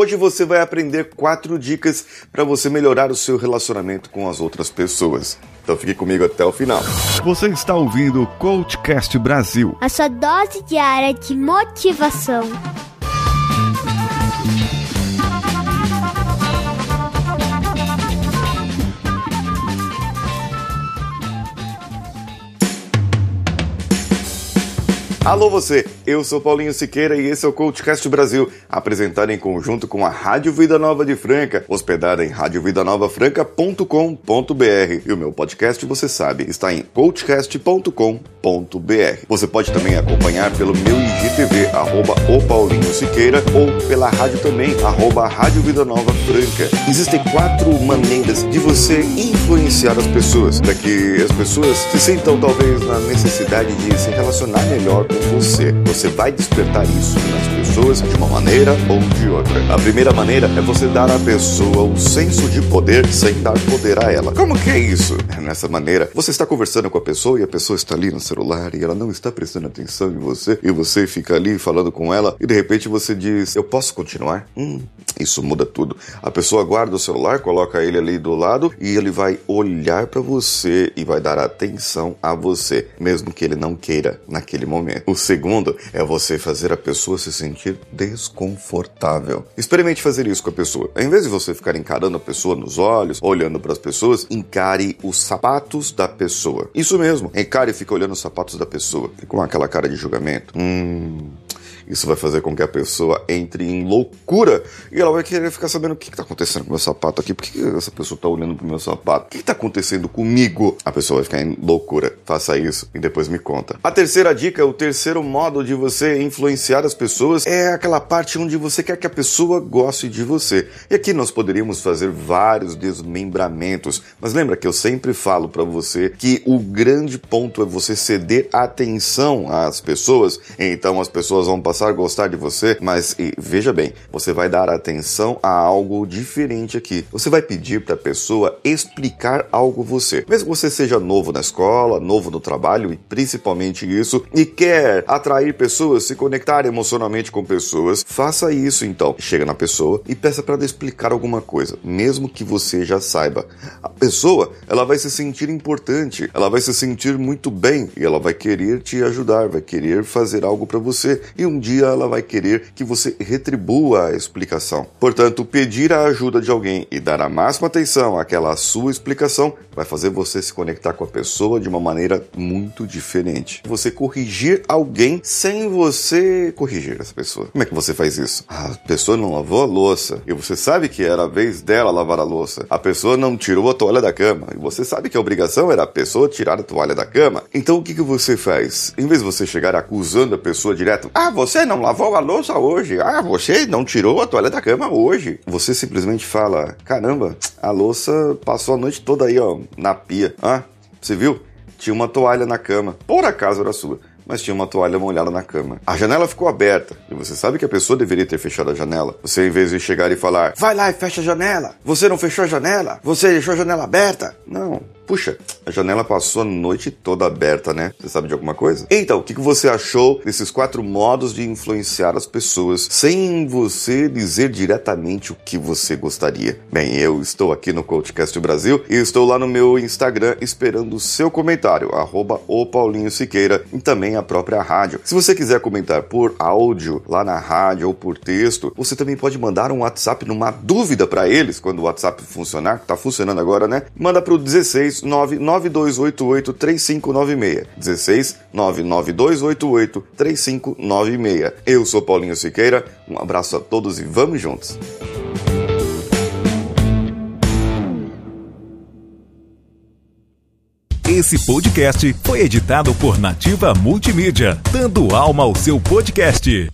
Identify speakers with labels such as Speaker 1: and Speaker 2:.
Speaker 1: Hoje você vai aprender quatro dicas para você melhorar o seu relacionamento com as outras pessoas. Então fique comigo até o final.
Speaker 2: Você está ouvindo o Coachcast Brasil
Speaker 3: a sua dose diária de motivação.
Speaker 1: Alô você, eu sou Paulinho Siqueira e esse é o Coachcast Brasil, apresentado em conjunto com a Rádio Vida Nova de Franca, hospedada em radiovidanovafranca.com.br. E o meu podcast, você sabe, está em coachcast.com.br. Você pode também acompanhar pelo meu IGTV, arroba o Paulinho Siqueira, ou pela rádio também, arroba Rádio Vida Nova Franca. Existem quatro maneiras de você influenciar as pessoas, para que as pessoas se sintam talvez na necessidade de se relacionar melhor você. Você vai despertar isso nas pessoas de uma maneira ou de outra. A primeira maneira é você dar à pessoa o senso de poder sem dar poder a ela. Como que é isso? Nessa maneira, você está conversando com a pessoa e a pessoa está ali no celular e ela não está prestando atenção em você e você fica ali falando com ela e de repente você diz: Eu posso continuar? Hum, isso muda tudo. A pessoa guarda o celular, coloca ele ali do lado e ele vai olhar para você e vai dar atenção a você, mesmo que ele não queira naquele momento. O segundo é você fazer a pessoa se sentir desconfortável. Experimente fazer isso com a pessoa. Em vez de você ficar encarando a pessoa nos olhos, olhando para as pessoas, encare os sapatos da pessoa. Isso mesmo, encare e fique olhando os sapatos da pessoa. Com aquela cara de julgamento. Hum. Isso vai fazer com que a pessoa entre em loucura e ela vai querer ficar sabendo o que está acontecendo com o meu sapato aqui, por que essa pessoa está olhando pro meu sapato, o que está acontecendo comigo? A pessoa vai ficar em loucura. Faça isso e depois me conta. A terceira dica, o terceiro modo de você influenciar as pessoas é aquela parte onde você quer que a pessoa goste de você. E aqui nós poderíamos fazer vários desmembramentos, mas lembra que eu sempre falo para você que o grande ponto é você ceder atenção às pessoas, então as pessoas vão passar passar a gostar de você, mas e, veja bem, você vai dar atenção a algo diferente aqui. Você vai pedir para a pessoa explicar algo você. Mesmo que você seja novo na escola, novo no trabalho e principalmente isso, e quer atrair pessoas, se conectar emocionalmente com pessoas, faça isso então. Chega na pessoa e peça para ela explicar alguma coisa, mesmo que você já saiba. A pessoa, ela vai se sentir importante, ela vai se sentir muito bem e ela vai querer te ajudar, vai querer fazer algo para você. E um dia dia ela vai querer que você retribua a explicação. Portanto, pedir a ajuda de alguém e dar a máxima atenção àquela sua explicação vai fazer você se conectar com a pessoa de uma maneira muito diferente. Você corrigir alguém sem você corrigir essa pessoa. Como é que você faz isso? A pessoa não lavou a louça e você sabe que era a vez dela lavar a louça. A pessoa não tirou a toalha da cama e você sabe que a obrigação era a pessoa tirar a toalha da cama. Então o que, que você faz? Em vez de você chegar acusando a pessoa direto, ah, você você não lavou a louça hoje. Ah, você não tirou a toalha da cama hoje. Você simplesmente fala: caramba, a louça passou a noite toda aí, ó, na pia. Ah, você viu? Tinha uma toalha na cama. Por acaso era sua mas tinha uma toalha molhada na cama. A janela ficou aberta e você sabe que a pessoa deveria ter fechado a janela. Você, em vez de chegar e falar, vai lá e fecha a janela, você não fechou a janela, você deixou a janela aberta. Não, Puxa, a janela passou a noite toda aberta, né? Você sabe de alguma coisa? Então, o que você achou desses quatro modos de influenciar as pessoas sem você dizer diretamente o que você gostaria? Bem, eu estou aqui no Coachcast Brasil e estou lá no meu Instagram esperando o seu comentário, arroba o Paulinho Siqueira e também a própria rádio. Se você quiser comentar por áudio lá na rádio ou por texto, você também pode mandar um WhatsApp numa dúvida para eles quando o WhatsApp funcionar, que tá funcionando agora, né? Manda pro 16 99288 3596. 16 99288 3596. Eu sou Paulinho Siqueira, um abraço a todos e vamos juntos!
Speaker 2: Esse podcast foi editado por Nativa Multimídia, dando alma ao seu podcast.